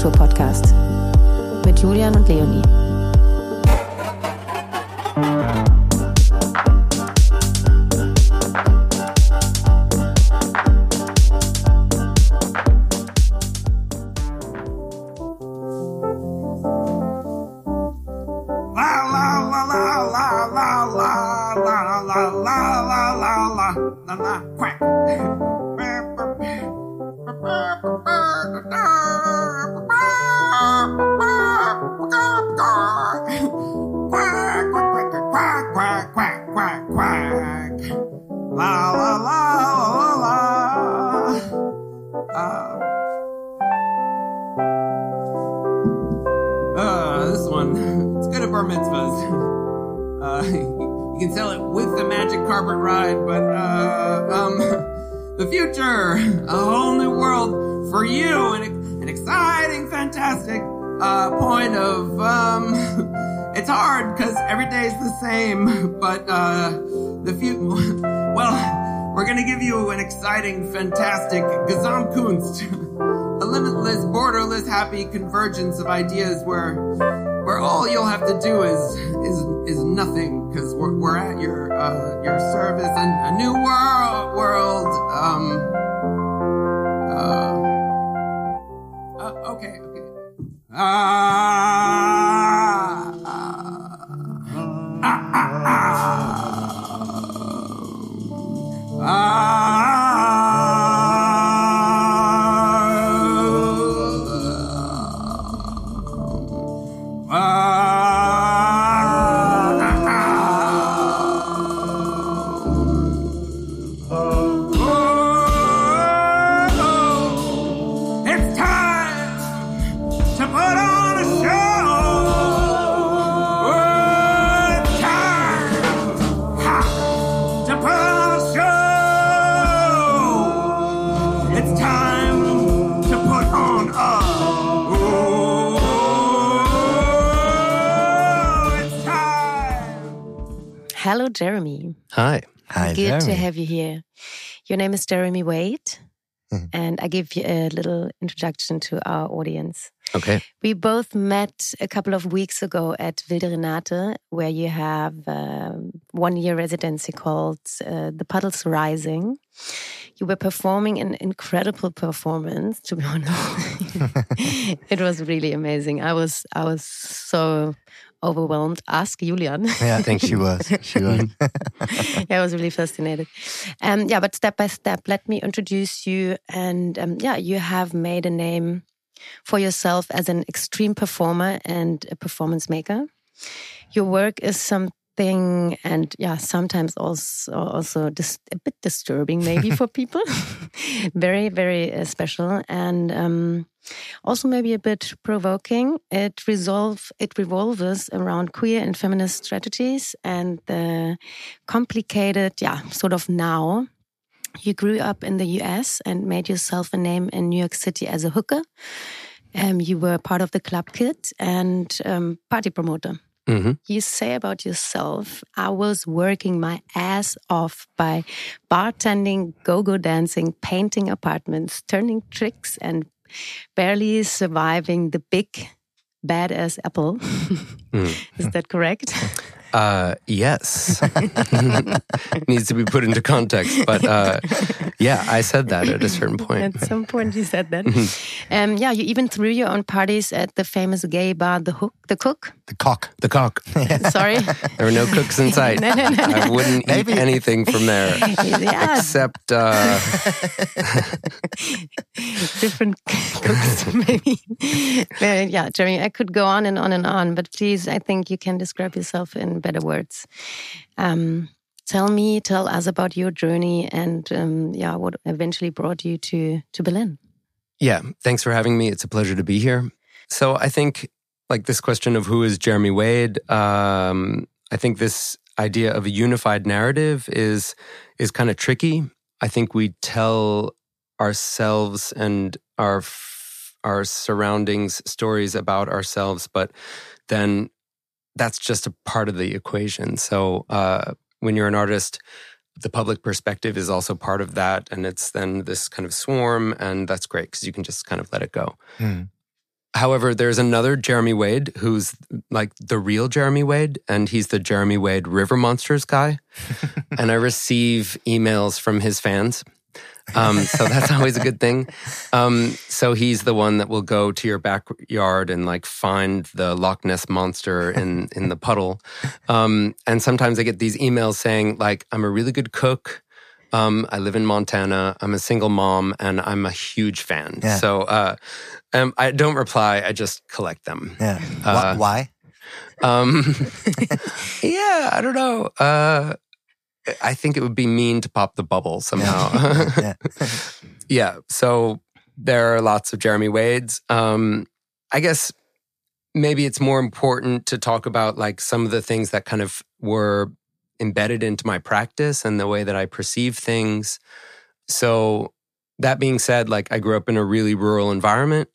der Feierkultur-Podcast mit Julian und Leonie. Gesamtkunst. a limitless, borderless, happy convergence of ideas where where all you'll have to do is is is nothing because we're, we're at your uh, your service and a new world world um uh, uh okay okay ah Jeremy. Hi. Hi, Good to have you here. Your name is Jeremy Wade, Mhm. and I give you a little introduction to our audience. Okay. We both met a couple of weeks ago at Wilde Renate, where you have um, one year residency called uh, The Puddles Rising. You were performing an incredible performance, to be honest. it was really amazing. I was I was so overwhelmed. Ask Julian. Yeah, I think she was. She was. yeah, I was really fascinated. Um, yeah, but step by step, let me introduce you. And um, yeah, you have made a name for yourself as an extreme performer and a performance maker. Your work is and yeah, sometimes also also dis a bit disturbing, maybe for people. very, very uh, special, and um, also maybe a bit provoking. It resolve it revolves around queer and feminist strategies and the complicated, yeah, sort of now. You grew up in the US and made yourself a name in New York City as a hooker. Um, you were part of the Club Kid and um, party promoter. Hmm You say about yourself, I was working my ass off by bartending, go go dancing, painting apartments, turning tricks, and barely surviving the big badass apple. Is that correct? Uh, yes. Needs to be put into context. But uh, yeah, I said that at a certain point. At some point, you said that. um, yeah, you even threw your own parties at the famous gay bar, the Hook, the Cook. The cock. The cock. Sorry, There were no cooks in sight. No, no, no, no. I wouldn't Maybe. eat anything from there. yeah, Except, uh, different cooks, maybe. Yeah, Jeremy, I could go on and on and on, but please, I think you can describe yourself in better words. Um, tell me, tell us about your journey and um, yeah, what eventually brought you to to Berlin. yeah, thanks for having me. It's a pleasure to be here. So I think, like, this question of who is Jeremy Wade, um, I think this idea of a unified narrative is is kind of tricky. I think we tell ourselves and our f- our surroundings stories about ourselves, but then that's just a part of the equation. So uh, when you're an artist, the public perspective is also part of that, and it's then this kind of swarm, and that's great because you can just kind of let it go. Hmm. However, there's another Jeremy Wade who's like the real Jeremy Wade, and he's the Jeremy Wade River Monsters guy. and I receive emails from his fans. Um, so that's always a good thing. Um, so he's the one that will go to your backyard and like find the Loch Ness monster in in the puddle. Um, and sometimes I get these emails saying like, "I'm a really good cook." Um, I live in Montana. I'm a single mom, and I'm a huge fan. Yeah. So uh, um, I don't reply. I just collect them. Yeah. Uh, Why? Um, yeah, I don't know. Uh, I think it would be mean to pop the bubble somehow. Yeah. yeah. So there are lots of Jeremy Wades. Um, I guess maybe it's more important to talk about like some of the things that kind of were embedded into my practice and the way that I perceive things. So that being said, like I grew up in a really rural environment.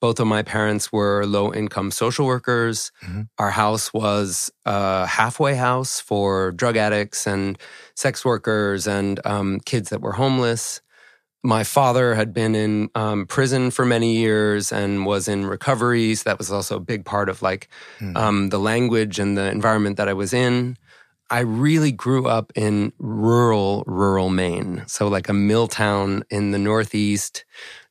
Both of my parents were low income social workers. Mhm. Our house was a halfway house for drug addicts and sex workers and um, kids that were homeless. My father had been in um, prison for many years and was in recovery. So that was also a big part of like Mm. um, the language and the environment that I was in. I really grew up in rural, rural Maine. So like a mill town in the Northeast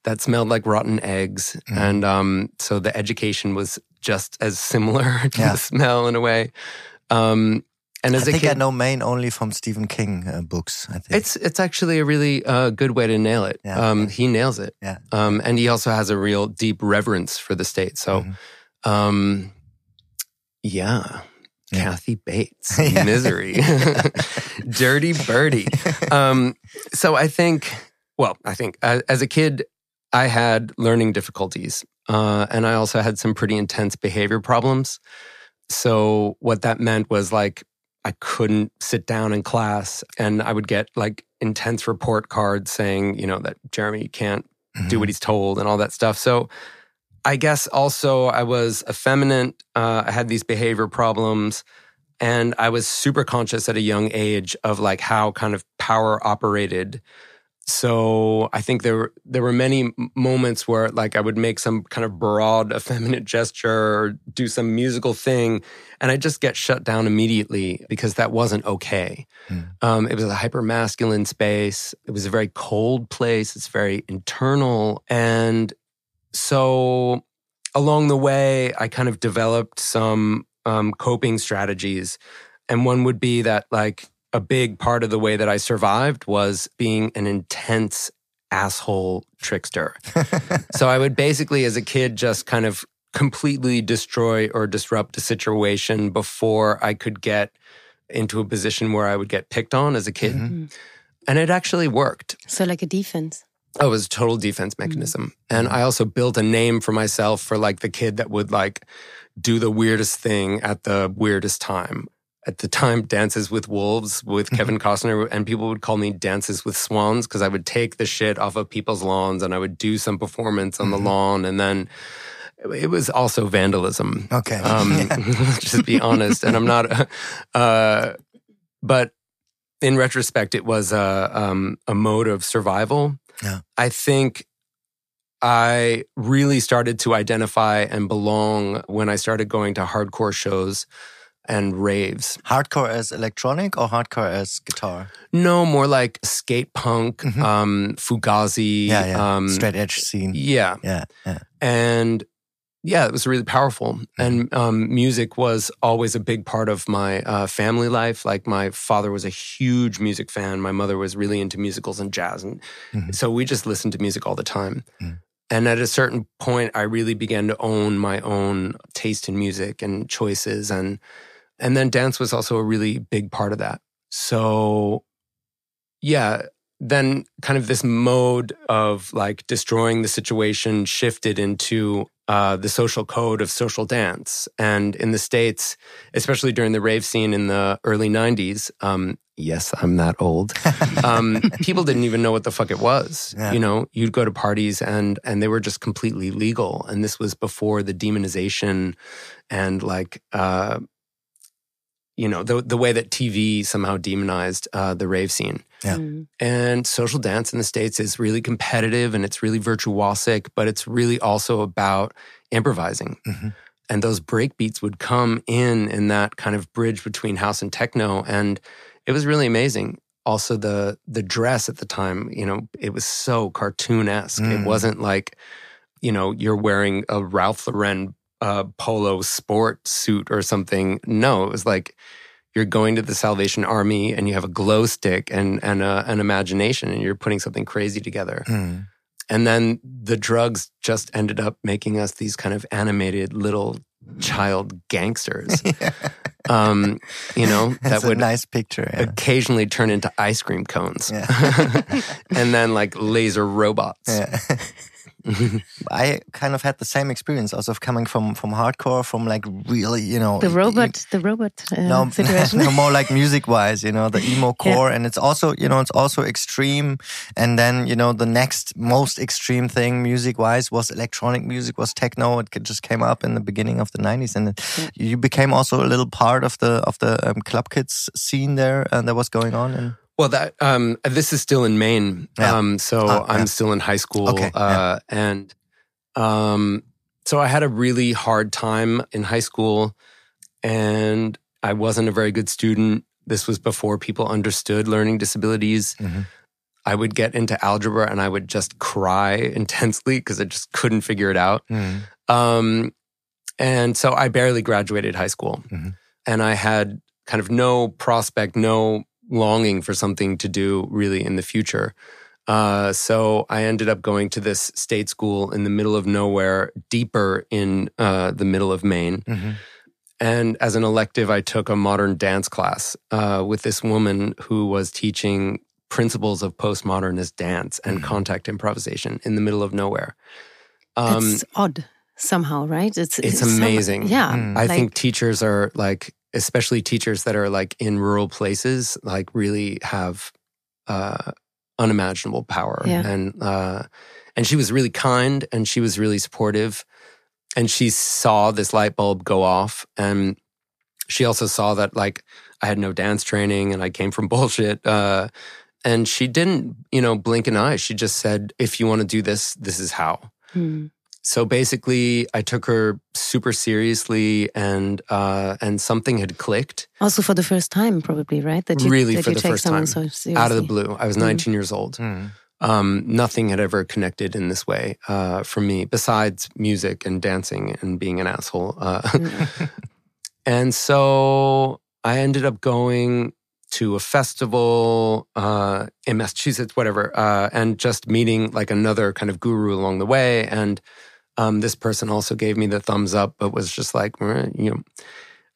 that smelled like rotten eggs. Mhm. And um, so the education was just as similar to Yeah. the smell in a way. Um, and I as a think kid, I know Maine only from Stephen King uh, books. I think it's it's actually a really uh, good way to nail it. Yeah. Um, he nails it. Yeah. Um, and he also has a real deep reverence for the state. So, Mhm. um, yeah. Yeah. Kathy Bates, misery, dirty birdie. Um, so I think, well, I think uh, as a kid, I had learning difficulties, uh, and I also had some pretty intense behavior problems. So what that meant was like I couldn't sit down in class, and I would get like intense report cards saying, you know, that Jeremy can't do Mhm. what he's told and all that stuff. So I guess also I was effeminate. Uh, I had these behavior problems. And I was super conscious at a young age of like how kind of power operated. So I think there were, there were many moments where like I would make some kind of broad effeminate gesture or do some musical thing, and I just get shut down immediately because that wasn't okay. Hmm. Um, it was a hyper masculine space. It was a very cold place. It's very internal, and so along the way, I kind of developed some um, coping strategies, and one would be that like a big part of the way that I survived was being an intense asshole trickster. so I would basically, as a kid, just kind of completely destroy or disrupt a situation before I could get into a position where I would get picked on as a kid. Mhm. And it actually worked. So like a defense. Oh, it was a total defense mechanism. And I also built a name for myself for like the kid that would like do the weirdest thing at the weirdest time. At the time, Dances with Wolves with Kevin Costner, and people would call me Dances with Swans because I would take the shit off of people's lawns and I would do some performance on the lawn. And then it was also vandalism. Okay. Um, just be honest. And I'm not, uh, but in retrospect, it was a, um, a mode of survival. Yeah. I think I really started to identify and belong when I started going to hardcore shows and raves. hardcore as electronic or hardcore as guitar? No, more like skate punk, Mhm. um, Fugazi. Yeah, yeah. Um, Straight edge scene. Yeah. Yeah, yeah. and yeah, it was really powerful. And um, music was always a big part of my uh, family life. Like my father was a huge music fan. My mother was really into musicals and jazz, and Mhm. so we just listened to music all the time. Mm. And at a certain point, I really began to own my own taste in music and choices, and and then dance was also a really big part of that. So, yeah, then kind of this mode of like destroying the situation shifted into uh, the social code of social dance. And in the States, especially during the rave scene in the early 90s, um, yes, I'm that old, um, people didn't even know what the fuck it was. Yeah. You know, you'd go to parties and, and they were just completely legal. And this was before the demonization and like, uh, you know the the way that TV somehow demonized uh, the rave scene. Yeah. Mm. And social dance in the states is really competitive and it's really virtuosic, but it's really also about improvising. Mhm. And those break beats would come in in that kind of bridge between house and techno, and it was really amazing. Also, the the dress at the time, you know, it was so cartoonesque. It Mm. wasn't like, you know, you're wearing a Ralph Lauren uh, polo sport suit or something. No, it was like you're going to the Salvation Army and you have a glow stick and and a, an imagination, and you're putting something crazy together. Mm. And then the drugs just ended up making us these kind of animated little child gangsters. um, you know, that a would nice picture. Yeah. occasionally turn into ice cream cones. Yeah. and then like laser robots. Yeah. I kind of had the same experience also of coming from from hardcore, from like really, you know, The robot, the robot uh, no, situation. no, more like music wise, you know, the emo core, and it's also, you know, it's also extreme. And then, you know, the next most extreme thing music wise was electronic music, was techno. It just came up in the beginning of the nineties, and it, you became also a little part of the of the um, club kids scene there, and that was going on. And Well, that um, this is still in Maine, Yeah. um, so Ah, I'm yeah. still in high school, Okay, uh, and um, so I had a really hard time in high school, and I wasn't a very good student. This was before people understood learning disabilities. Mhm. I would get into algebra and I would just cry intensely because I just couldn't figure it out. mm, Um, and so I barely graduated high school. Mhm. And I had kind of no prospect, no longing for something to do really in the future. Uh, so I ended up going to this state school in the middle of nowhere, deeper in uh, the middle of Maine. mhm. And as an elective, I took a modern dance class uh, with this woman who was teaching principles of postmodernist dance and Mhm. contact improvisation in the middle of nowhere. Um, it's odd somehow, right? It's It's some- amazing. yeah, Mm. I like- think teachers are like, especially teachers that are like in rural places, like really have uh, unimaginable power. Yeah. And uh, and she was really kind and she was really supportive, and she saw this light bulb go off, and she also saw that like I had no dance training and I came from bullshit. Uh, and she didn't, you know, blink an eye. She just said, "If you want to do this, this is how." Hmm. So basically i took her super seriously and uh and something had clicked also for the first time, probably, right? That you Really that for you the take first time. so seriously. out of the blue i was Mhm. 19 years old Mm. um nothing had ever connected in this way uh for me besides music and dancing and being an asshole uh Mm. and so i ended up going to a festival uh, in Massachusetts, whatever, uh, and just meeting like another kind of guru along the way. And um, this person also gave me the thumbs up, but was just like, "Eh, you know,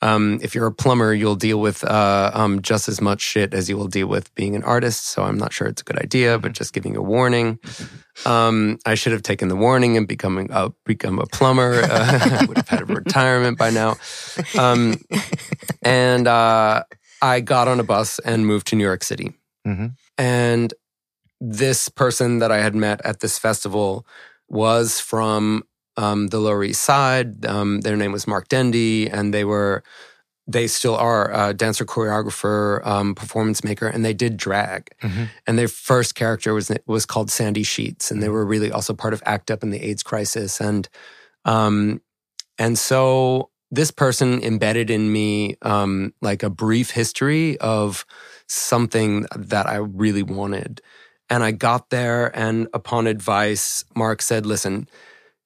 um, if you're a plumber, you'll deal with uh, um, just as much shit as you will deal with being an artist. So I'm not sure it's a good idea, but just giving a warning. Um, I should have taken the warning and becoming a become a plumber. Uh, I would have had a retirement by now. Um, and uh, I got on a bus and moved to New York City. Mhm. And this person that I had met at this festival was from um, the Lower East Side. Um, their name was Mark Dendy, and they were, they still are a dancer, choreographer, um, performance maker, and they did drag. Mhm. And their first character was was called Sandy Sheets, and they were really also part of ACT UP in the AIDS crisis, and um, and so this person embedded in me um, like a brief history of something that I really wanted. And I got there, and upon advice, Mark said, Listen,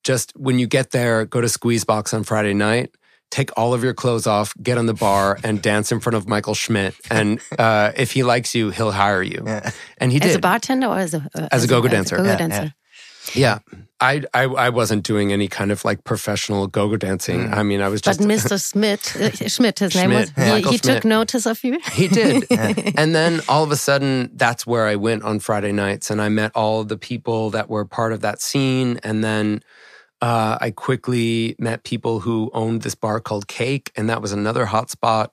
just when you get there, go to Squeezebox on Friday night, take all of your clothes off, get on the bar, and dance in front of Michael Schmidt. And uh, if he likes you, he'll hire you. Yeah. And he did. as a bartender or as a uh, As a go-go dancer. go-go Yeah, dancer. yeah. I, I, I wasn't doing any kind of like professional go go dancing. I mean, I was just. But. Mr. Smith, uh, Schmidt, his name was, Schmidt, he, he took notice of you. He did. and then all of a sudden, that's where I went on Friday nights and I met all the people that were part of that scene. And then uh, I quickly met people who owned this bar called Cake, and that was another hot spot.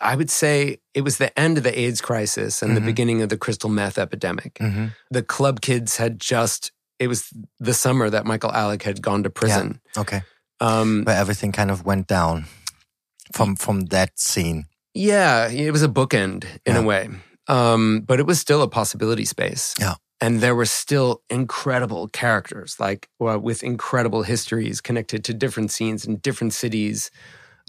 I would say it was the end of the AIDS crisis and the Mhm. beginning of the crystal meth epidemic. Mhm. The club kids had just, it was the summer that Michael Alig had gone to prison. Okay. Um, Where everything kind of went down from from that scene. Yeah, it was a bookend in Yeah. a way. Um, but it was still a possibility space. Yeah. And there were still incredible characters, like well, with incredible histories connected to different scenes in different cities.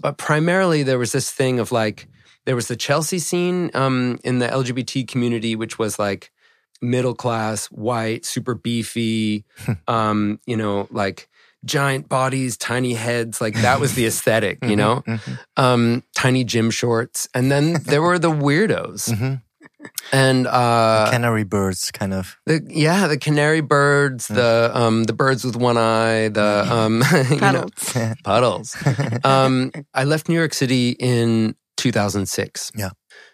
But primarily, there was this thing of like, there was the Chelsea scene um, in the LGBT community, which was like middle class, white, super beefy, um, you know, like giant bodies, tiny heads. Like that was the aesthetic, you know? Mhm. um, tiny gym shorts, and then there were the weirdos, Mhm. And uh, Canary birds, kind of. the, yeah, the canary birds, the um, the birds with one eye, the um, you know, Puddles. puddles. um, I left New York City in 2006. Yeah.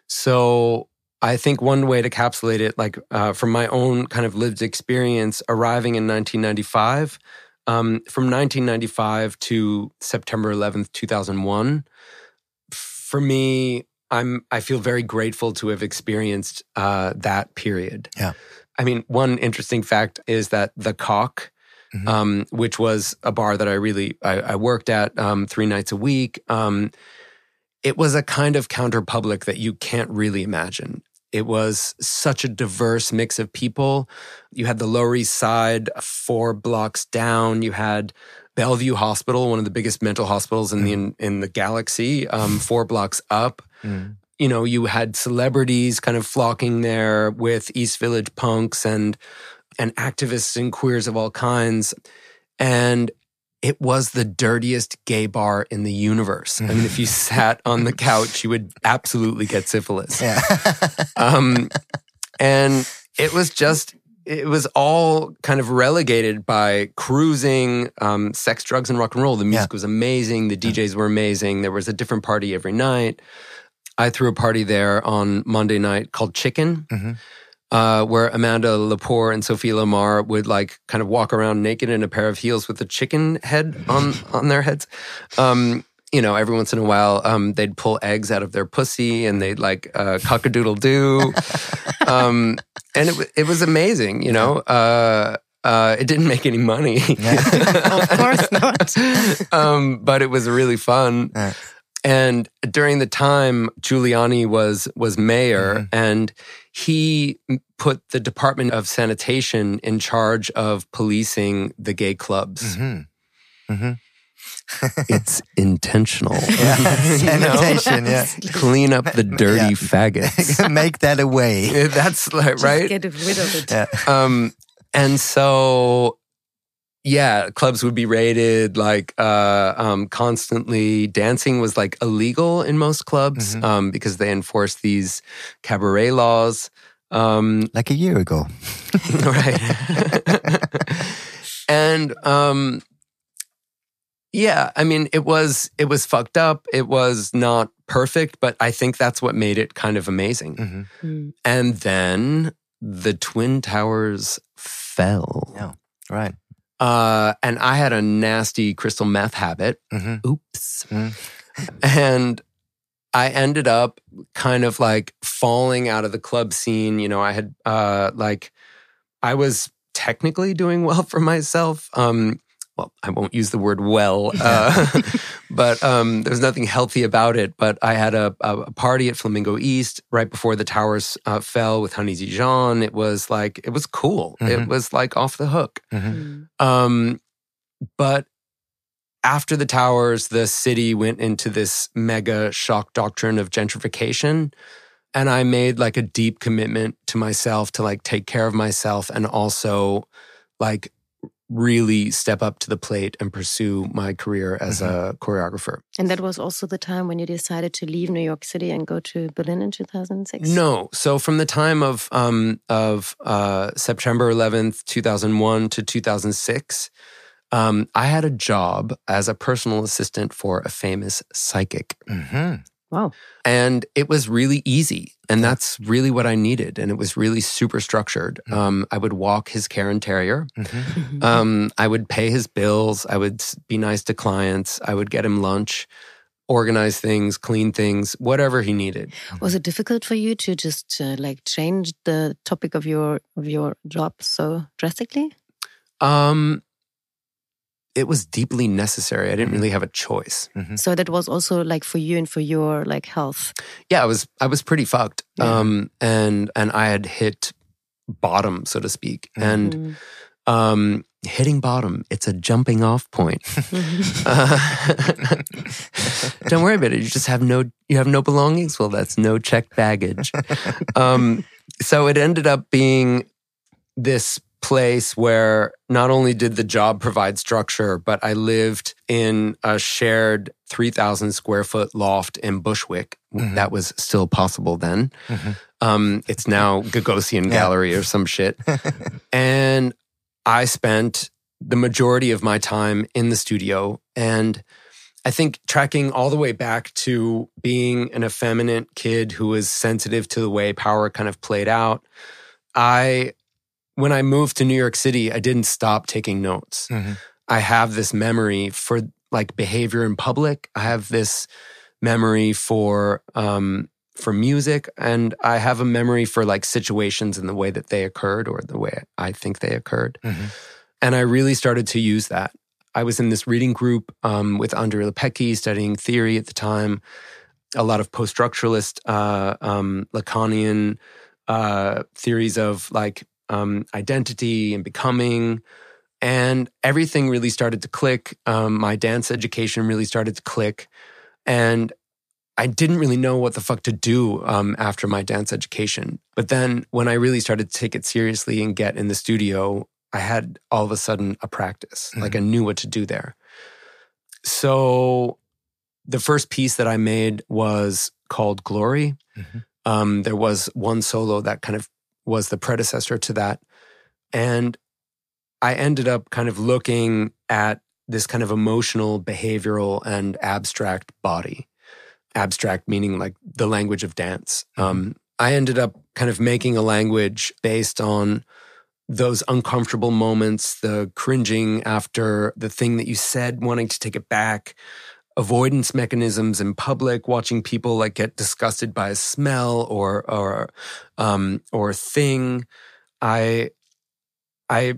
So I think one way to encapsulate it, like uh, from my own kind of lived experience, arriving in 1995, um, from 1995 to September 11th, 2001, for me, I'm I feel very grateful to have experienced uh, that period. Yeah. I mean, one interesting fact is that the Cock, Mhm. um, which was a bar that I really I, I worked at um, three nights a week. Um, it was a kind of counter public that you can't really imagine. It was such a diverse mix of people. You had the Lower East Side, four blocks down. You had Bellevue Hospital, one of the biggest mental hospitals in the in, in the galaxy, um, four blocks up Mm. you know, you had celebrities kind of flocking there with East Village punks and and activists and queers of all kinds. And it was the dirtiest gay bar in the universe. I mean, if you sat on the couch, you would absolutely get syphilis. Yeah. Um, and it was just, it was all kind of relegated by cruising, um, sex, drugs, and rock and roll. The music was amazing. The DJs were amazing. There was a different party every night. I threw a party there on Monday night called Chicken, Mhm. uh, where Amanda Lepore and Sophie Lamar would like kind of walk around naked in a pair of heels with a chicken head on on their heads. Um, you know, every once in a while, um, they'd pull eggs out of their pussy and they'd like uh, cock a doodle doo. um, and it, it was amazing, you know. Uh, uh, it didn't make any money. of course not. um, but it was really fun. Yeah. And during the time Giuliani was was mayor, Mhm. and he put the Department of Sanitation in charge of policing the gay clubs. Mhm. Mhm. It's intentional. Yeah. Sanitation, yeah. Clean up the dirty Yeah. faggots. Make that away. That's like, Just right. Get rid of it. Yeah. um and so yeah clubs would be raided like uh um constantly dancing was like illegal in most clubs Mhm. um because they enforced these cabaret laws um Like a year ago. right and um yeah i mean it was it was fucked up it was not perfect but i think that's what made it kind of amazing Mhm. Mm. and then the twin towers fell Yeah. Right. uh, and I had a nasty crystal meth habit. Mhm. Oops. Mm. And I ended up kind of like falling out of the club scene. You know, I had uh, like, I was technically doing well for myself. Um, well, I won't use the word well, uh, but um, was nothing healthy about it. But I had a, a party at Flamingo East right before the towers uh, fell with Honey Dijon. It was like, it was cool. It Mhm. was like off the hook. Mhm. Mm. Um, but after the towers, the city went into this mega shock doctrine of gentrification. And I made like a deep commitment to myself to like take care of myself and also like really step up to the plate and pursue my career as a choreographer. And that was also the time when you decided to leave New York City and go to Berlin in 2006. No. So from the time of um of uh September 11th, 2001 to 2006, um I had a job as a personal assistant for a famous psychic. Mhm. Wow. And it was really easy. And that's really what I needed. And it was really super structured. Mhm. Um, I would walk his Cairn Terrier. Mhm. Um, I would pay his bills. I would be nice to clients. I would get him lunch, organize things, clean things, whatever he needed. Was it difficult for you to just uh, like change the topic of your of your job so drastically? Um, it was deeply necessary. I didn't really have a choice. So that was also like for you and for your like health. Yeah, I was I was pretty fucked. Yeah. Um and and I had hit bottom, so to speak. And Mm. um hitting bottom, it's a jumping off point. Uh, don't worry about it. You just have no you have no belongings. Well, that's no checked baggage. um, so it ended up being this place where not only did the job provide structure, but I lived in a shared 3,000 square foot loft in Bushwick. Mhm. That was still possible then. Mhm. Um, it's now Gagosian Yeah. Gallery or some shit. and I spent the majority of my time in the studio. And I think tracking all the way back to being an effeminate kid who was sensitive to the way power kind of played out, I, when I moved to New York City, I didn't stop taking notes. Mhm. I have this memory for like behavior in public. I have this memory for, um, for music and I have a memory for like situations and the way that they occurred or the way I think they occurred. Mhm. And I really started to use that. I was in this reading group um, with Andrei Lepecki studying theory at the time, a lot of post structuralist, uh, um, Lacanian uh, theories of like um, identity and becoming. And everything really started to click. Um, my dance education really started to click. And I didn't really know what the fuck to do um, after my dance education. But then when I really started to take it seriously and get in the studio, I had all of a sudden a practice. Like I knew what to do there. So the first piece that I made was called Glory. Mhm. Um, there was one solo that kind of was the predecessor to that. And I ended up kind of looking at this kind of emotional, behavioral, and abstract body. Abstract meaning like the language of dance. Um, I ended up kind of making a language based on those uncomfortable moments, the cringing after the thing that you said, wanting to take it back, avoidance mechanisms in public, watching people like get disgusted by a smell or or um, or a thing. I I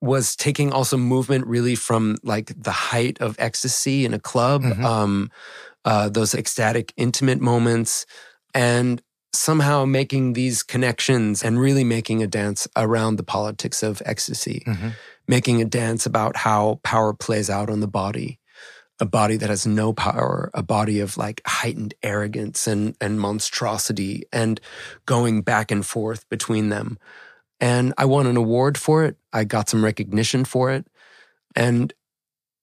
was taking also movement really from like the height of ecstasy in a club, Mhm. um, uh, those ecstatic, intimate moments, and somehow making these connections and really making a dance around the politics of ecstasy, Mhm. making a dance about how power plays out on the body. A body that has no power, a body of like heightened arrogance and, and monstrosity and going back and forth between them. And I won an award for it. I got some recognition for it. And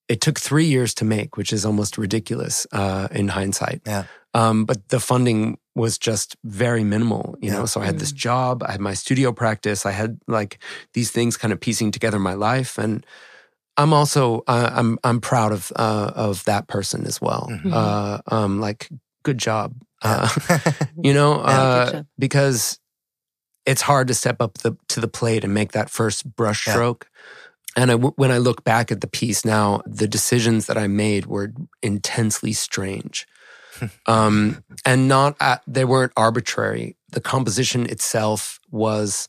it took three years to make, which is almost ridiculous uh, in hindsight. Yeah. Um, but the funding was just very minimal, you Yeah. know. So I had this job, I had my studio practice, I had like these things kind of piecing together my life, and I'm also uh, I'm I'm proud of uh, of that person as well. Mhm. Uh, um, like good job, Yeah. uh, you know, Yeah, uh, job. because it's hard to step up the, to the plate and make that first brush Yeah. stroke. And I, when I look back at the piece now, the decisions that I made were intensely strange, um, and not at, they weren't arbitrary. The composition itself was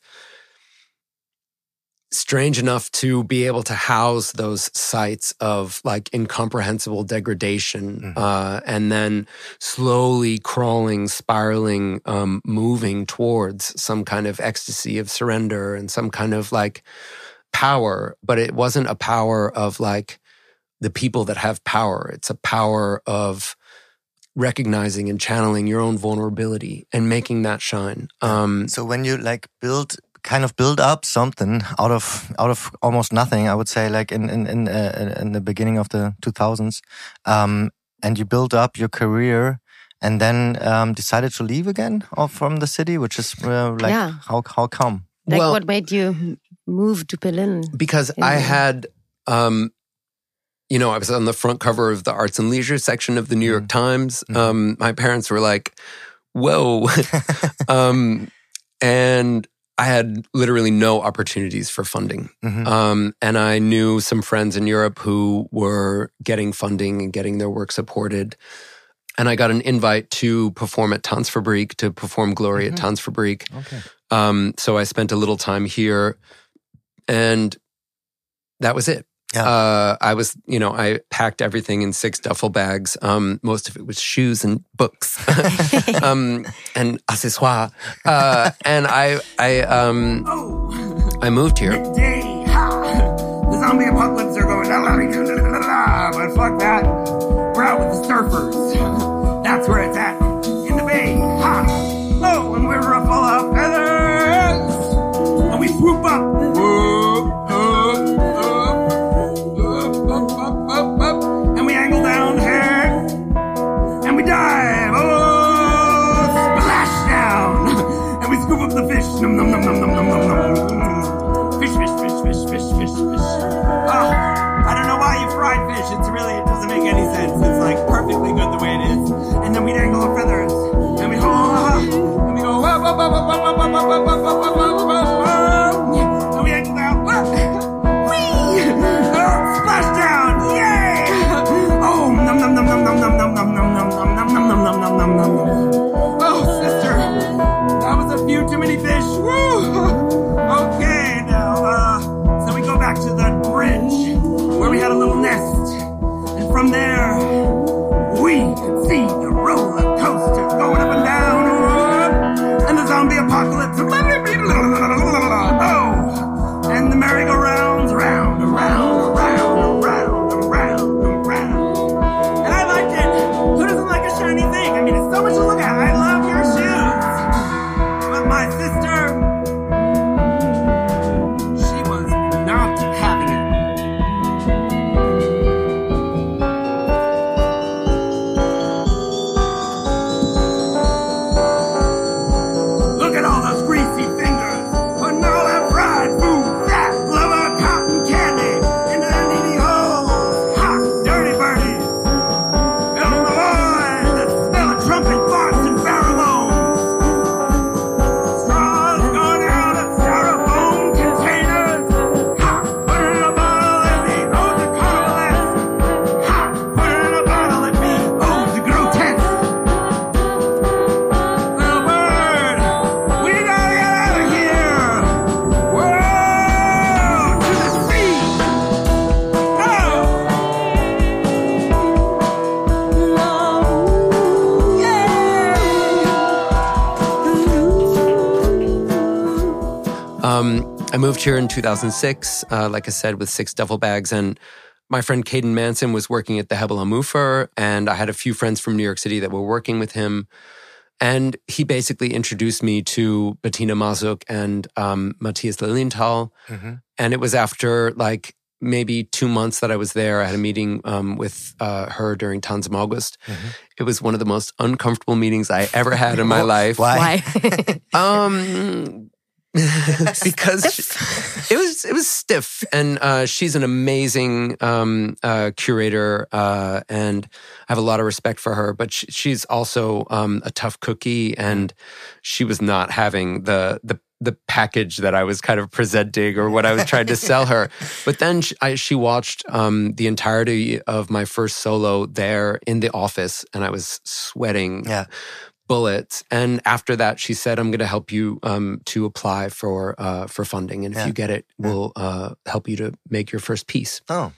strange enough to be able to house those sites of like incomprehensible degradation, Mhm. uh, and then slowly crawling, spiraling, um, moving towards some kind of ecstasy of surrender and some kind of like power. But it wasn't a power of like the people that have power. It's a power of recognizing and channeling your own vulnerability and making that shine. Um, So when you like build kind of build up something out of out of almost nothing, I would say like in in in, uh, in the beginning of the 2000s, um, and you build up your career. And then um, decided to leave again or from the city, which is uh, like Yeah. how how come? Like Well- what made you move to Berlin? because I the- had, um, you know, I was on the front cover of the arts and leisure section of the New York Times. Mhm. Um, my parents were like, "Whoa," um, and I had literally no opportunities for funding. Mhm. Um, and I knew some friends in Europe who were getting funding and getting their work supported. And I got an invite to perform at Tanzfabrik, to perform Glory Mhm. at Tanzfabrik. Okay. Um, so I spent a little time here, and that was it. Yeah. Uh, I was, you know, I packed everything in six duffel bags. Um, most of it was shoes and books, um, and accessoires. Uh, and I, I, um, Oh, I moved here. day, ha! The zombie apocalypse are going, la, la, la, la, la, la, but fuck that. We're out with the surfers. That's where it's at. In the bay, ha! Oh, and we're full of feathers! And we swoop up. Whoop, Um, I moved here in 2006, uh, like I said, with six duffel bags. And my friend Caden Manson was working at the Hebbel am Ufer, and I had a few friends from New York City that were working with him. And he basically introduced me to Bettina Masuch and um, Matthias Lilienthal. And it was after like maybe two months that I was there. I had a meeting um, with uh, her during Tanz im August. It was one of the most uncomfortable meetings I ever had in my life. Why? Why? Um, because she- it was it was stiff, and uh, she's an amazing um, uh, curator, uh, and I have a lot of respect for her. But she, she's also um, a tough cookie, and she was not having the the the package that I was kind of presenting or what I was trying to sell her. But then she, I, she watched um, the entirety of my first solo there in the office, and I was sweating Yeah. Bullets. And after that, she said, "I'm going to help you um, to apply for uh, for funding, and if Yeah. you get it, we'll uh, help you to make your first piece." Oh,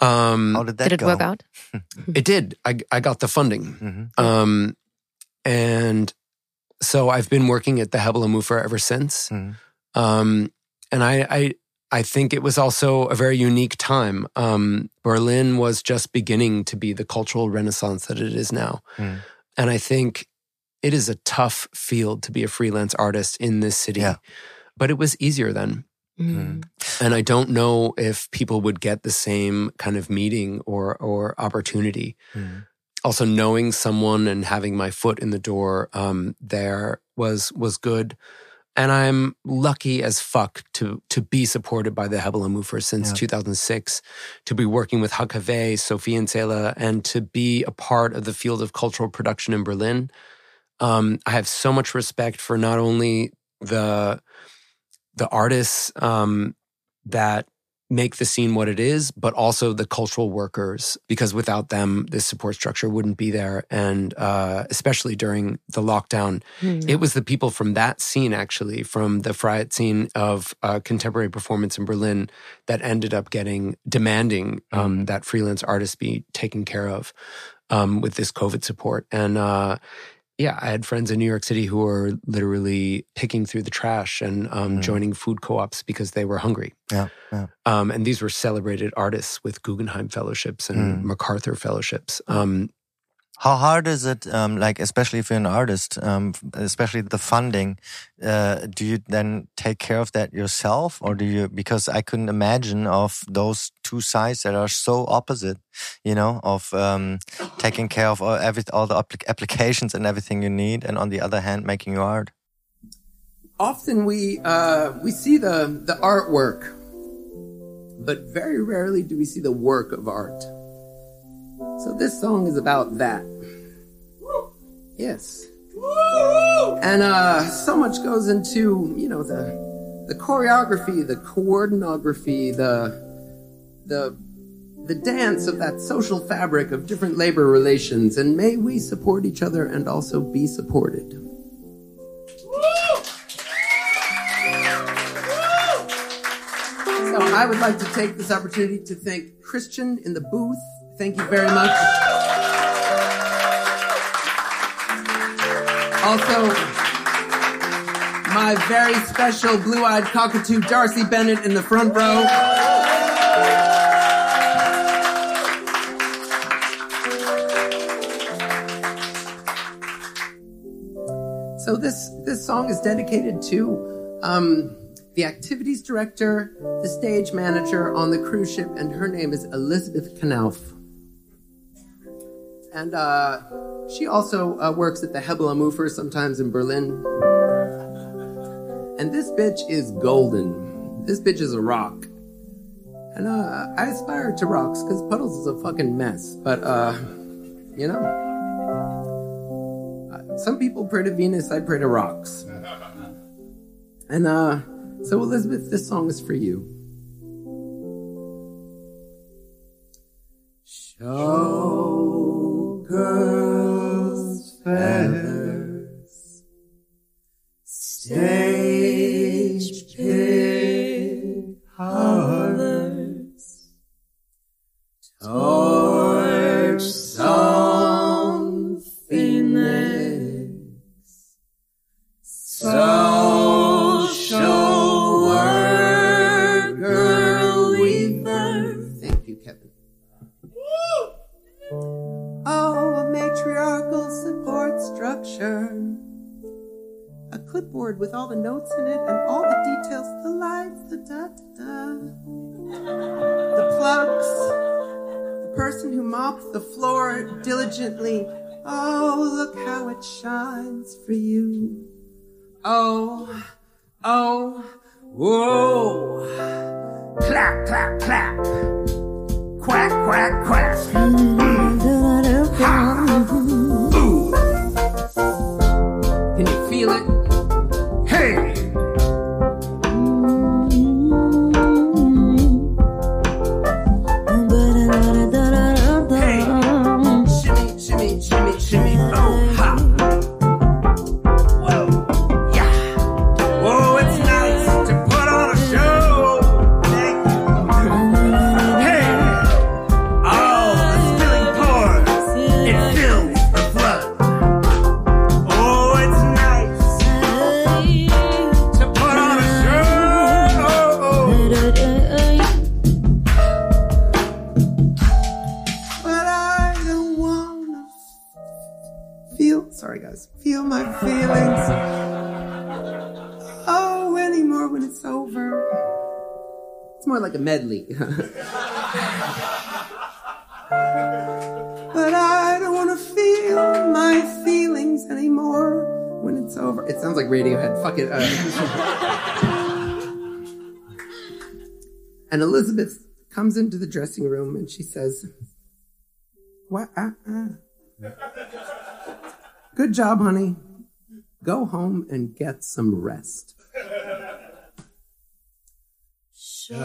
Um, how did that Did it go? work out? it did. I I got the funding, Mhm. um, and so I've been working at the Hebbel am Ufer ever since. Mhm. Um, and I, I I think it was also a very unique time. Um, Berlin was just beginning to be the cultural renaissance that it is now, Mm. And I think it is a tough field to be a freelance artist in this city. Yeah. But it was easier then. Mm. And I don't know if people would get the same kind of meeting or or opportunity. Mhm. Also, knowing someone and having my foot in the door um, there was was good. And I'm lucky as fuck to to be supported by the Hebbel am Ufer since Yeah. 2006, to be working with HKW, Sophiensæle, and to be a part of the field of cultural production in Berlin. Um, I have so much respect for not only the the artists um, that make the scene what it is, but also the cultural workers, because without them, this support structure wouldn't be there. And uh, especially during the lockdown, mm. it was the people from that scene, actually, from the Freiheit scene of uh, contemporary performance in Berlin, that ended up getting demanding um, mm. that freelance artists be taken care of um, with this COVID support. And uh, yeah, I had friends in New York City who were literally picking through the trash and um, mm. joining food co-ops because they were hungry. Yeah, yeah. Um, and these were celebrated artists with Guggenheim fellowships and mm. MacArthur fellowships. Um, how hard is it, um, like especially if you're an artist, um, especially the funding? Uh, do you then take care of that yourself, or do you? Because I couldn't imagine of those two sides that are so opposite. You know, of um, taking care of all, every, all the applications and everything you need, and on the other hand, making your art. Often we uh, we see the the artwork, but very rarely do we see the work of art. So this song is about that. Yes. And uh, so much goes into, you know, the the choreography, the coordinography, the the the dance of that social fabric of different labor relations, and may we support each other and also be supported. So I would like to take this opportunity to thank Christian in the booth Thank you very much. Also, my very special blue eyed cockatoo, Darcy Bennett, in the front row. So this this song is dedicated to um, the activities director, the stage manager on the cruise ship, and her name is Elizabeth Knauf. And uh, she also uh, works at the Hebbel am Ufer sometimes in Berlin. And this bitch is golden. This bitch is a rock. And uh, I aspire to rocks because Puddles is a fucking mess. But, uh, you know, uh, some people pray to Venus, I pray to rocks. And uh, so, Elizabeth, this song is for you. Show girl's feathers, stage with all the notes in it and all the details, the lights, the da da da. The plugs, the person who mops the floor diligently. Oh, look how it shines for you. Oh, oh, whoa. Clap, clap, clap. Quack, quack, quack. Can but I don't want to feel my feelings anymore when it's over. It sounds like Radiohead. Fuck it. Uh, and Elizabeth comes into the dressing room and she says, What? Uh, uh. Good job, honey. Go home and get some rest. Showgirls,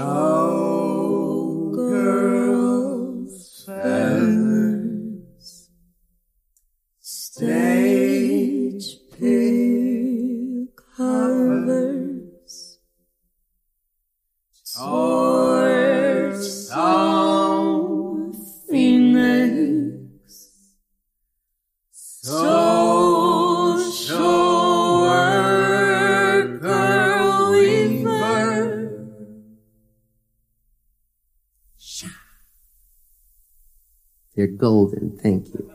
feathers stay. Golden. Thank you.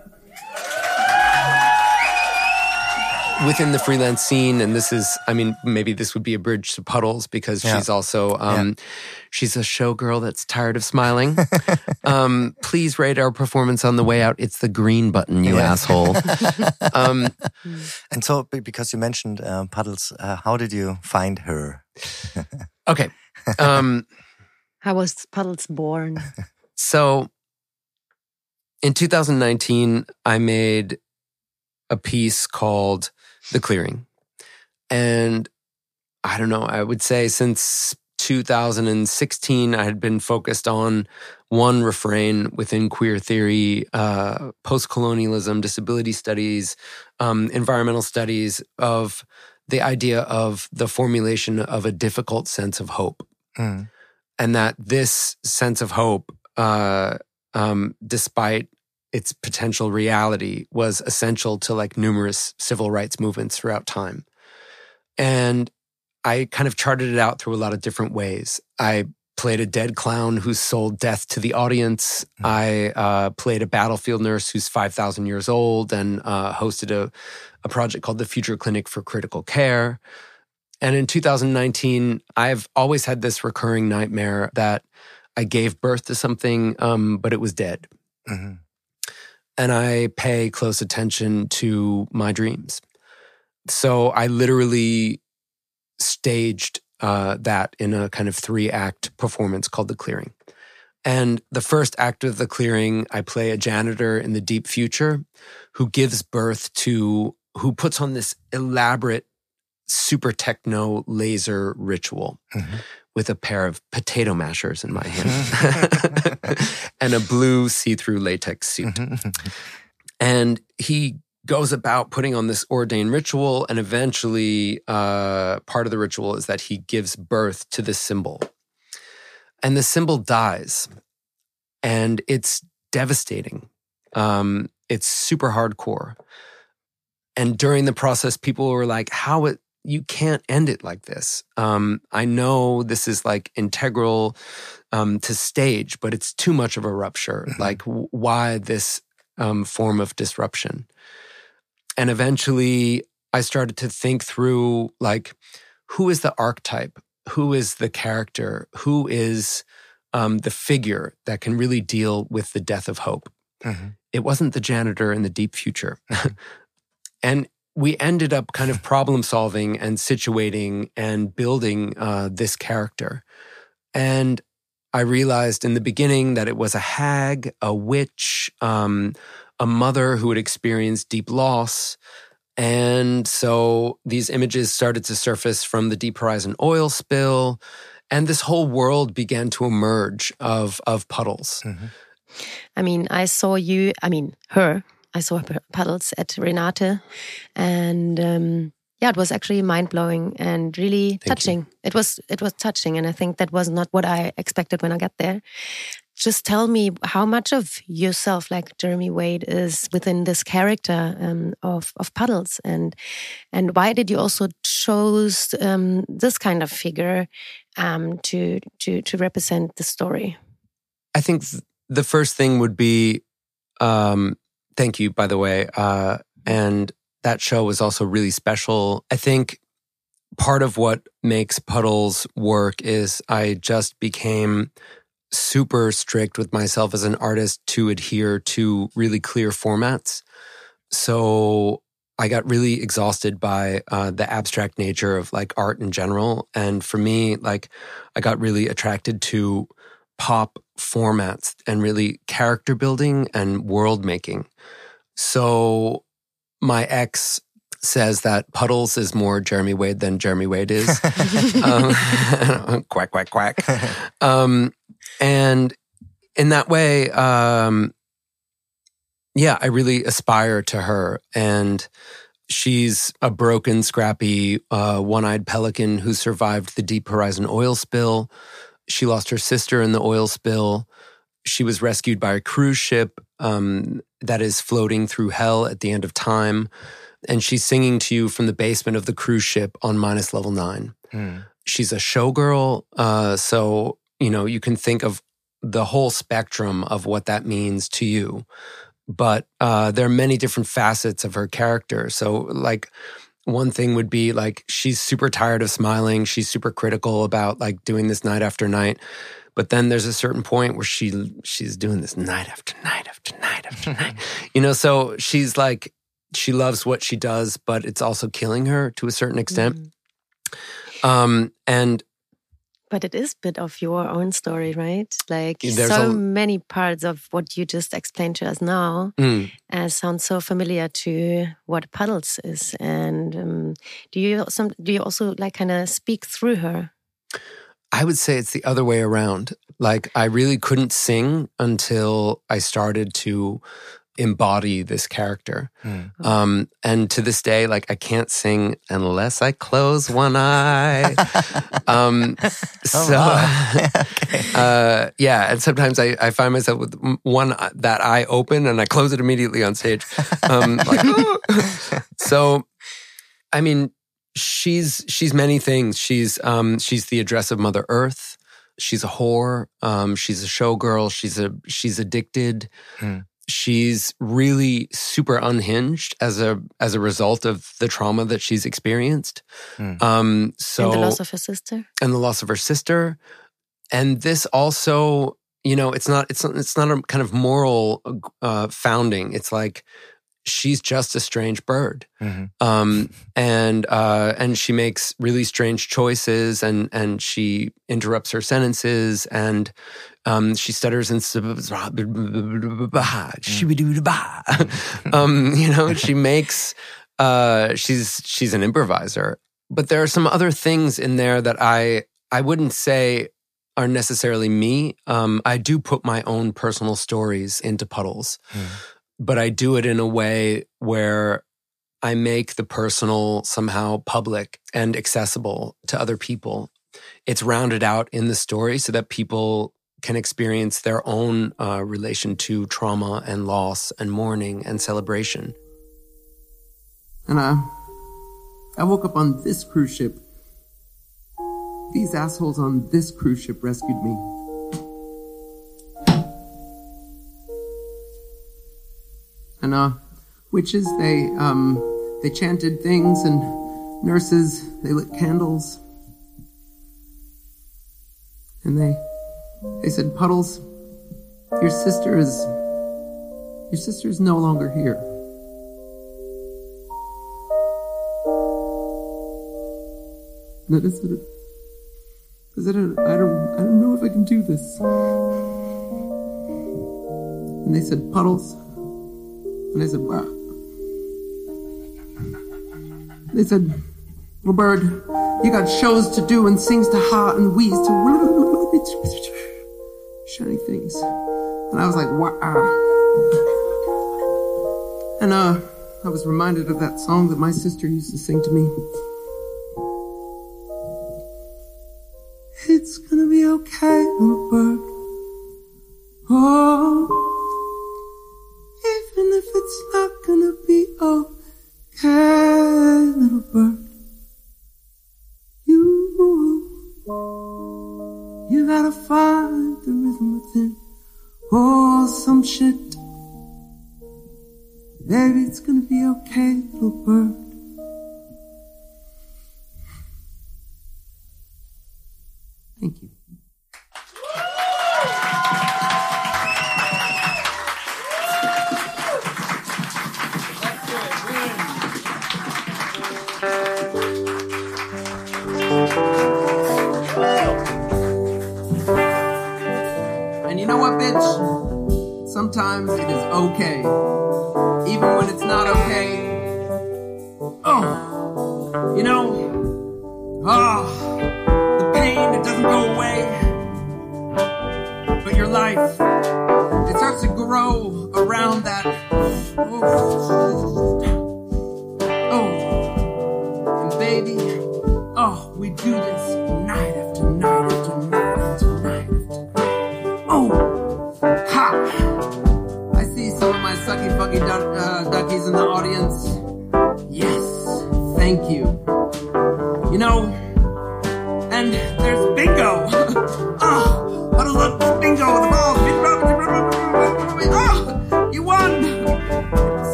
Within the freelance scene, and this is, I mean, maybe this would be a bridge to Puddles because Yeah. she's also, um, she's a showgirl that's tired of smiling. um, please rate our performance on the way out. It's the green button, you Yeah. asshole. um, And so, because you mentioned uh, Puddles, uh, how did you find her? okay. Um, How was Puddles born? So in 2019, I made a piece called The Clearing. And I don't know, I would say since 2016, I had been focused on one refrain within queer theory, uh, post colonialism, disability studies, um, environmental studies of the idea of the formulation of a difficult sense of hope Mm. and that this sense of hope, uh, um, despite its potential reality, was essential to like numerous civil rights movements throughout time. And I kind of charted it out through a lot of different ways. I played a dead clown who sold death to the audience. I uh, played a battlefield nurse who's 5,000 years old and uh, hosted a, a project called the Future Clinic for Critical Care. And in 2019, I've always had this recurring nightmare that I gave birth to something, um, but it was dead. Mhm. And I pay close attention to my dreams. So I literally staged uh, that in a kind of three act performance called The Clearing. And the first act of The Clearing, I play a janitor in the deep future who gives birth to, who puts on this elaborate super techno laser ritual Mhm. With a pair of potato mashers in my hand and a blue see through latex suit. And he goes about putting on this ordained ritual. And eventually, uh, part of the ritual is that he gives birth to the symbol. And the symbol dies. And it's devastating. Um, it's super hardcore. And during the process, people were like, how it, you can't end it like this. Um, I know this is like integral um, to stage, but it's too much of a rupture. Mhm. Like, w- why this um, form of disruption? And eventually, I started to think through like, who is the archetype? Who is the character? Who is um, the figure that can really deal with the death of hope? Mhm. It wasn't the janitor in the deep future. and we ended up kind of problem solving and situating and building uh, this character. And I realized in the beginning that it was a hag, a witch, um, a mother who had experienced deep loss. And so these images started to surface from the Deep Horizon oil spill. And this whole world began to emerge of, of puddles. Mhm. I mean, I saw you, I mean, her, I saw her Puddles at Renate. And um, yeah, it was actually mind blowing and really you. touching. It was, it was touching. And I think that was not what I expected when I got there. Just tell me how much of yourself, like Jeremy Wade, is within this character um, of of Puddles, and and why did you also chose um, this kind of figure um, to to to represent the story? I think th- the first thing would be um, thank you, by the way. Uh, and that show was also really special. I think part of what makes Puddles work is I just became super strict with myself as an artist to adhere to really clear formats. So I got really exhausted by uh, the abstract nature of like art in general. And for me, like, I got really attracted to pop formats and really character building and world making. So my ex says that Puddles is more Jeremy Wade than Jeremy Wade is. um, quack, quack, quack. Um, and in that way, um, yeah, I really aspire to her. And she's a broken, scrappy, uh, one eyed pelican who survived the Deep Horizon oil spill. She lost her sister in the oil spill. She was rescued by a cruise ship um, that is floating through hell at the end of time. And she's singing to you from the basement of the cruise ship on minus level nine. Hmm. She's a showgirl. Uh, so, you know, you can think of the whole spectrum of what that means to you. But uh, there are many different facets of her character. So, like, one thing would be like she's super tired of smiling. She's super critical about like doing this night after night. But then there's a certain point where she she's doing this night after night after night after night. You know, so she's like she loves what she does, but it's also killing her to a certain extent. Mm. Um, and But it is a bit of your own story, right? Like There's so many parts of what you just explained to us now mm, uh, sound so familiar to what Puddles is. And um, do you some do you also like kind of speak through her? I would say it's the other way around. Like I really couldn't sing until I started to embody this character. Hmm. Um, and to this day, like I can't sing unless I close one eye. um, so, wow. Okay. uh, yeah. And sometimes I, I find myself with one that eye open and I close it immediately on stage. Um, like, so, I mean, she's she's many things. She's um, she's the address of Mother Earth. She's a whore. Um, she's a showgirl. She's a she's addicted. Hmm. She's really super unhinged as a as a result of the trauma that she's experienced. Hmm. Um, so and the loss of her sister. and the loss of her sister. And this also, you know, it's not it's not, it's not a kind of moral uh, founding. It's like she's just a strange bird, Mhm. um, and uh, and she makes really strange choices, and and she interrupts her sentences, and um, she stutters and um, you know, she makes uh, she's she's an improviser, but there are some other things in there that I I wouldn't say are necessarily me. Um, I do put my own personal stories into puddles, Hmm. but I do it in a way where I make the personal somehow public and accessible to other people. It's rounded out in the story so that people can experience their own uh, relation to trauma and loss and mourning and celebration. And uh, I woke up on this cruise ship. These assholes on this cruise ship rescued me. And uh, witches they um they chanted things, and nurses they lit candles, and they they said, "Puddles, your sister is your sister is no longer here." And I said, I don't, I don't know if I can do this. And they said, puddles. And I said, wow. They said, well, bird, you got shows to do and sings to ha and wheeze to shiny things. And I was like, wow. And uh, I was reminded of that song that my sister used to sing to me. Baby, it's gonna be okay, little bird.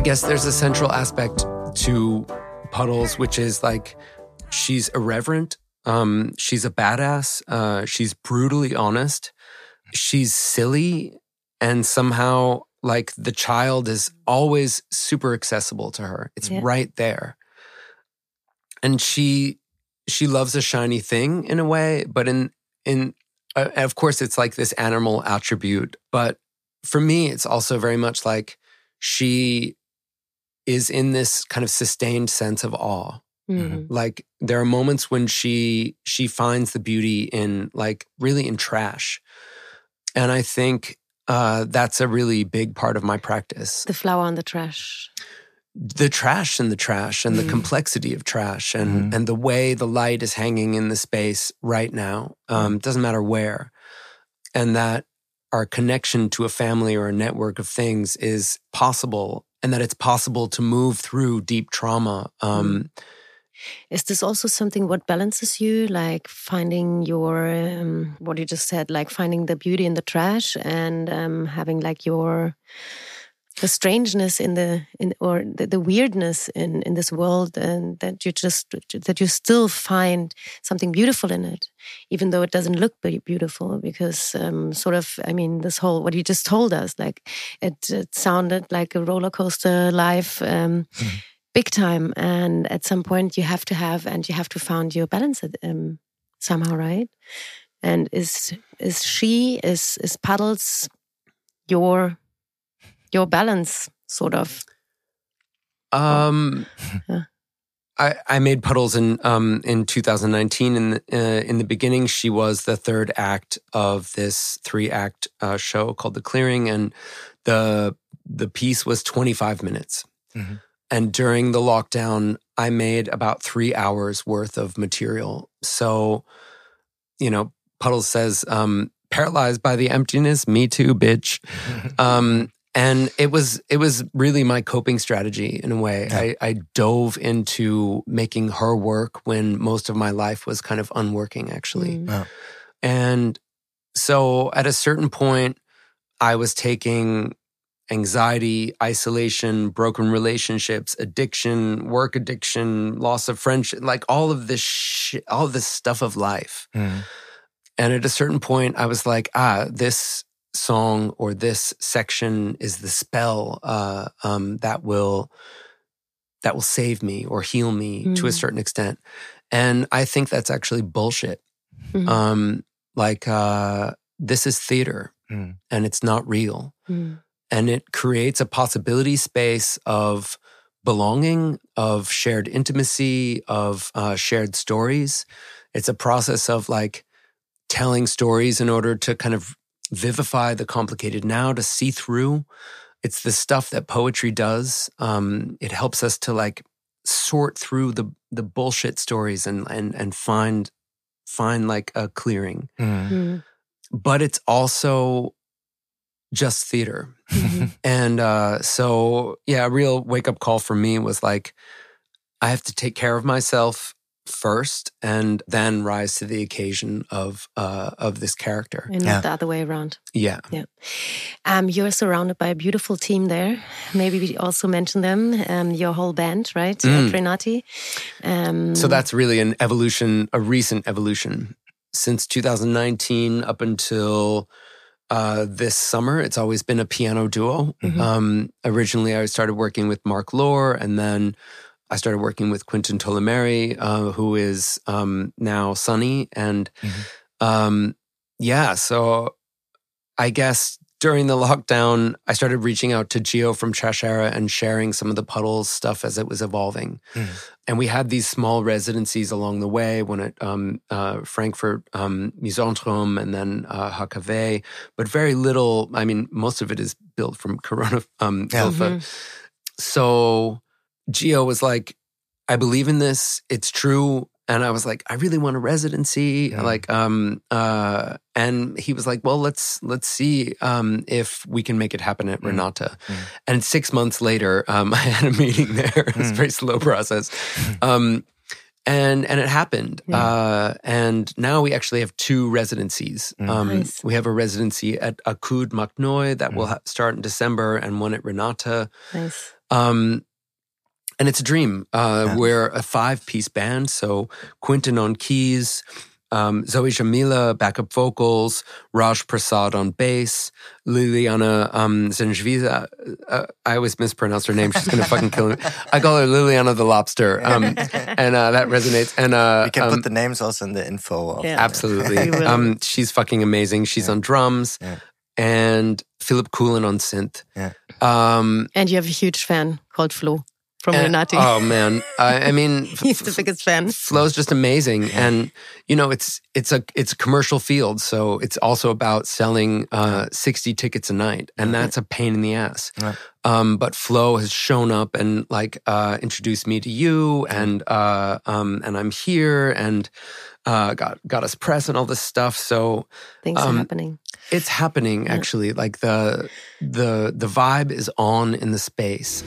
I guess there's a central aspect to Puddles, which is like she's irreverent. Um, she's a badass. Uh, she's brutally honest. She's silly, and somehow like the child is always super accessible to her. It's Yeah. right there, and she she loves a shiny thing in a way, but in in uh, of course it's like this animal attribute. But for me, it's also very much like she is in this kind of sustained sense of awe Mhm. like there are moments when she she finds the beauty in like really in trash and i think uh that's a really big part of my practice The flower on the trash. the trash and the trash and the Mm. complexity of trash and Mhm. and the way the light is hanging in the space right now um doesn't matter where and that our connection to a family or a network of things is possible and that it's possible to move through deep trauma um Is this also something what balances you, like finding your um, what you just said, like finding the beauty in the trash and um, having like your the strangeness in the in or the, the weirdness in in this world, and that you just that you still find something beautiful in it, even though it doesn't look beautiful. Because um, sort of, I mean, this whole what you just told us, like it, it sounded like a roller coaster life. Um, big time and at some point you have to have and you have to find your balance at, um, somehow right and is is she is is puddles your your balance sort of Um, Yeah. I, I made puddles in um in 2019. In the, uh, in the beginning, she was the third act of this three act uh, show called The Clearing, and the the piece was 25 minutes. Mhm. And during the lockdown, I made about three hours worth of material. So, you know, Puddles says, um, "Paralyzed by the emptiness, me too, bitch." um, and it was it was really my coping strategy in a way. Yeah. I, I dove into making her work when most of my life was kind of unworking, actually. Mm. Yeah. And so at a certain point, I was taking anxiety, isolation, broken relationships, addiction, work addiction, loss of friendship, like all of this shit, all of this stuff of life. Mhm. And at a certain point, I was like, ah, this song or this section is the spell uh, um, that will that will save me or heal me to a Mm. certain extent. And I think that's actually bullshit. Mhm. Um, like uh, this is theater, Mm. and it's not real, Mm. and it creates a possibility space of belonging, of shared intimacy, of uh, shared stories. It's a process of like telling stories in order to kind of vivify the complicated now, to see through. It's the stuff that poetry does. Um, it helps us to like sort through the the bullshit stories and and and find find like a clearing. Mm. Mm. But it's also just theater. Mhm. And uh, so, yeah, a real wake up call for me was like, I have to take care of myself first, and then rise to the occasion of uh, of this character. and Yeah. not the other way around Yeah, yeah um, you're surrounded by a beautiful team there maybe we also mention them um, your whole band right Mm. Trinati um, so that's really an evolution, a recent evolution since 2019 up until. Uh, this summer, it's always been a piano duo. Mhm. Um, originally, I started working with Mark Lohr, and then I started working with Quentin Tolemeri, uh, who is um, now Sunny. And Mhm. um, yeah, so I guess during the lockdown, I started reaching out to Geo from Trashera and sharing some of the puddles stuff as it was evolving. Mm. And we had these small residencies along the way, one at um, uh, Frankfurt um, Mousonturm and then uh, HKW, but very little. I mean, most of it is built from Corona um, Yeah. Hilfe. So Gio was like, I believe in this. It's true. And I was like, I really want a residency. Mm. Like, um, uh, and he was like, well, let's, let's see, um, if we can make it happen at Mm. Renata. Mm. And six months later, um, I had a meeting there. it was a Mm. very slow process. Um, and, and it happened. Yeah. Uh, and now we actually have two residencies. Mm. Um, Nice. we have a residency at ACUD Macht Neu that will Mm. ha- start in December and one at Renata. Nice. Um, and it's a dream. Uh, Yeah. We're a five piece band. So Quinton on keys, um, Zoe Jamila, backup vocals, Raj Prasad on bass, Liliana um, Zenjviza. Uh, I always mispronounce her name. She's going to fucking kill me. I call her Liliana the Lobster. Um, and uh, that resonates. And uh, we can um, put the names also in the info. Yeah. Absolutely. Um, she's fucking amazing. She's Yeah. on drums. Yeah. And Philip Coolin on synth. Yeah. Um, And you have a huge fan called Flo from and- Renati. Oh man, I, I mean, He's the biggest fan. Flow's just amazing, and you know it's it's a it's a commercial field, so it's also about selling uh, sixty tickets a night, and that's a pain in the ass. Yeah. Um, but Flow has shown up and like uh, introduced me to you, and uh, um, and I'm here, and uh, got got us press and all this stuff. So Things are Um, happening. it's happening Yeah. actually. Like the the the vibe is on in the space.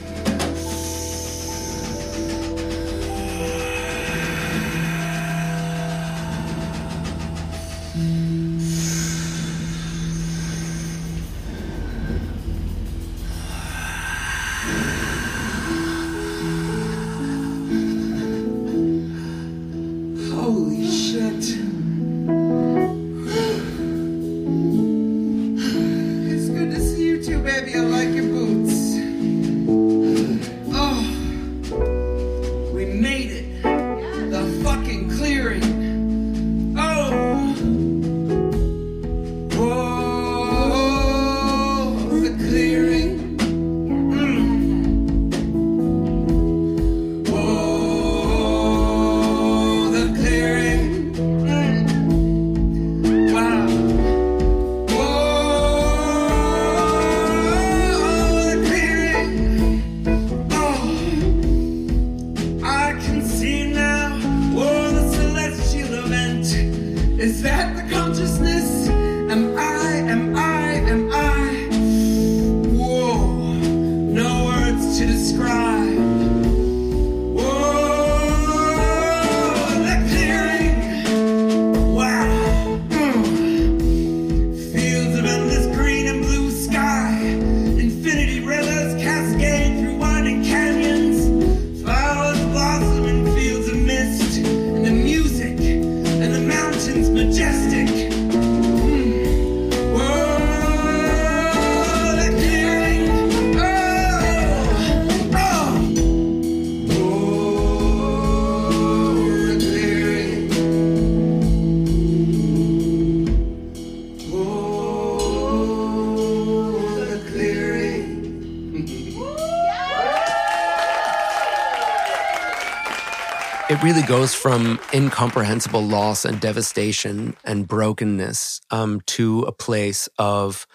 Really goes from incomprehensible loss and devastation and brokenness um, to a place of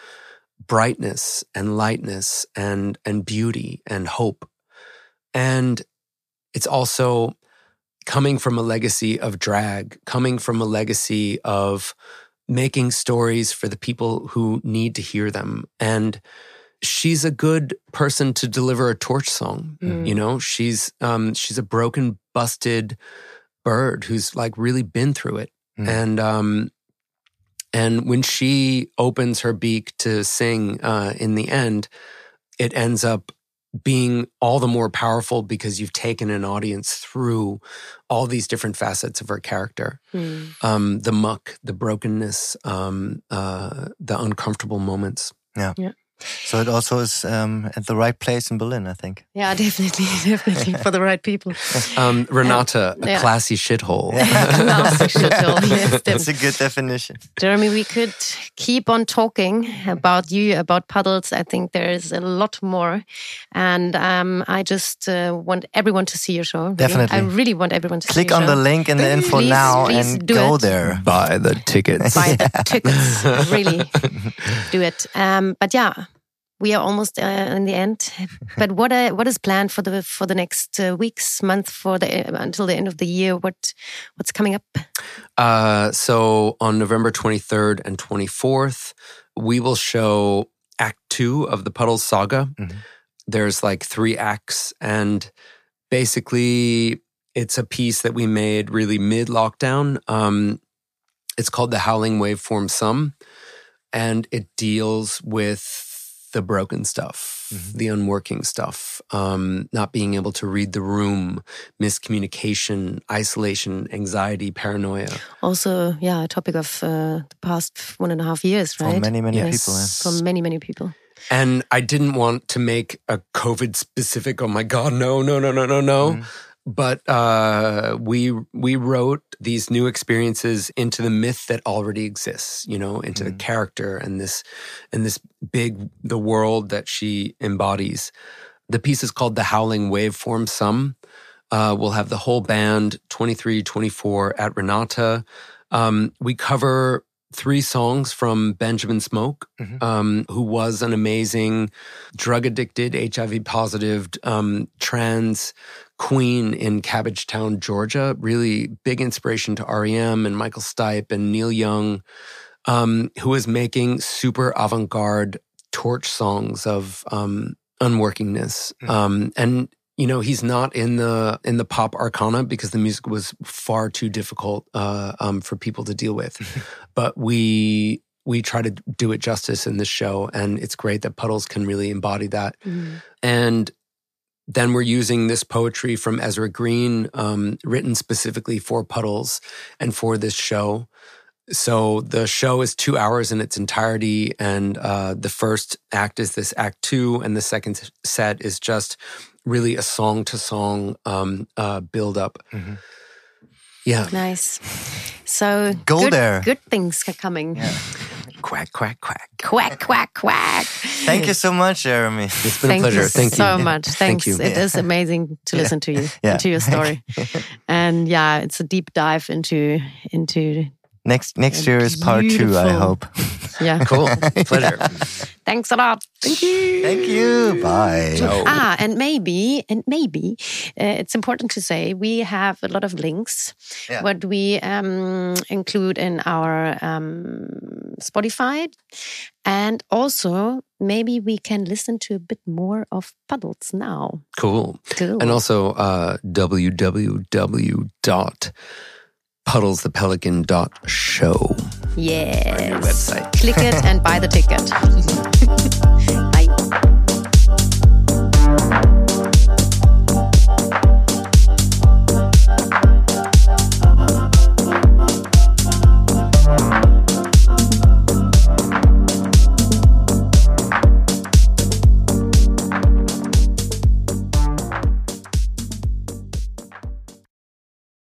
brightness and lightness and and beauty and hope. And it's also coming from a legacy of drag coming from a legacy of making stories for the people who need to hear them. And she's a good person to deliver a torch song Mm. you know she's um she's a broken busted bird who's like really been through it Mm. and um and when she opens her beak to sing uh in the end it ends up being all the more powerful because you've taken an audience through all these different facets of her character Hmm. um the muck the brokenness um uh the uncomfortable moments Yeah. Yeah. So it also is um, at the right place in Berlin, I think. Yeah, definitely, definitely for the right people. Um, Renata, a yeah. classy shithole. Classic shithole, yes, That's a good definition. Jeremy, we could keep on talking about you, about puddles. I think there is a lot more, and um, I just uh, want everyone to see your show. really. Definitely. I really want everyone to Click see your on the link in the info Please, now please and do go it. there. Buy the tickets. buy the tickets. really, do it. Um, but yeah, we are almost uh, in the end. But what uh, what is planned for the for the next uh, weeks, month, for the uh, until the end of the year? What what's coming up? Uh, so on November 23rd and 24th, we will show Act Two of the Puddles Saga. Mhm. There's like three acts, and basically, it's a piece that we made really mid lockdown. Um, it's called the Howling Waveform Sum, and it deals with the broken stuff, Mhm. the unworking stuff, um, not being able to read the room, miscommunication, isolation, anxiety, paranoia. Also, yeah, a topic of uh, the past one and a half years, right? For many, many Yes. people. yeah. From many many people. And I didn't want to make a COVID specific, oh my God, no, no, no, no, no, no. Mhm. But uh, we we wrote these new experiences into the myth that already exists, you know, into the Mhm. character and this and this big the world that she embodies. The piece is called The Howling Waveform Sum. Uh, we'll have the whole band 23, 24 at Renata. Um, we cover three songs from Benjamin Smoke, Mhm. um, who was an amazing drug addicted, HIV positive, um, trans queen in Cabbagetown, Georgia. Really big inspiration to REM and Michael Stipe and Neil Young, um, who is making super avant garde torch songs of um, unworkingness. Mhm. Um, and you know he's not in the in the pop arcana because the music was far too difficult uh, um, for people to deal with. but we we try to do it justice in this show, and it's great that Puddles can really embody that. Mm. And then we're using this poetry from Ezra Green, um, written specifically for Puddles and for this show. So the show is two hours in its entirety, and uh, the first act is this act two, and the second set is just really a song to song um, uh, build up. Mhm. Yeah, Nice. So Go good, there. Good things are coming. Quack quack quack. Quack quack quack. Thank you so much, Jeremy. It's been Thank a pleasure. you Thank you. so much. Thank Thanks. you. It is amazing to Yeah. listen to you, Yeah. to your story, and yeah, it's a deep dive into into Next next year is part two, I hope. yeah. Cool. Pleasure. Thanks a lot. Thank you. Thank you. Bye. Ciao. Ah, and maybe, and maybe, uh, it's important to say we have a lot of links. Yeah. What we um, include in our um, Spotify, and also maybe we can listen to a bit more of Puddles now. Cool. Cool. And also uh, www.puddlesthepelican.show. yes. Our new website. Click it and buy the ticket.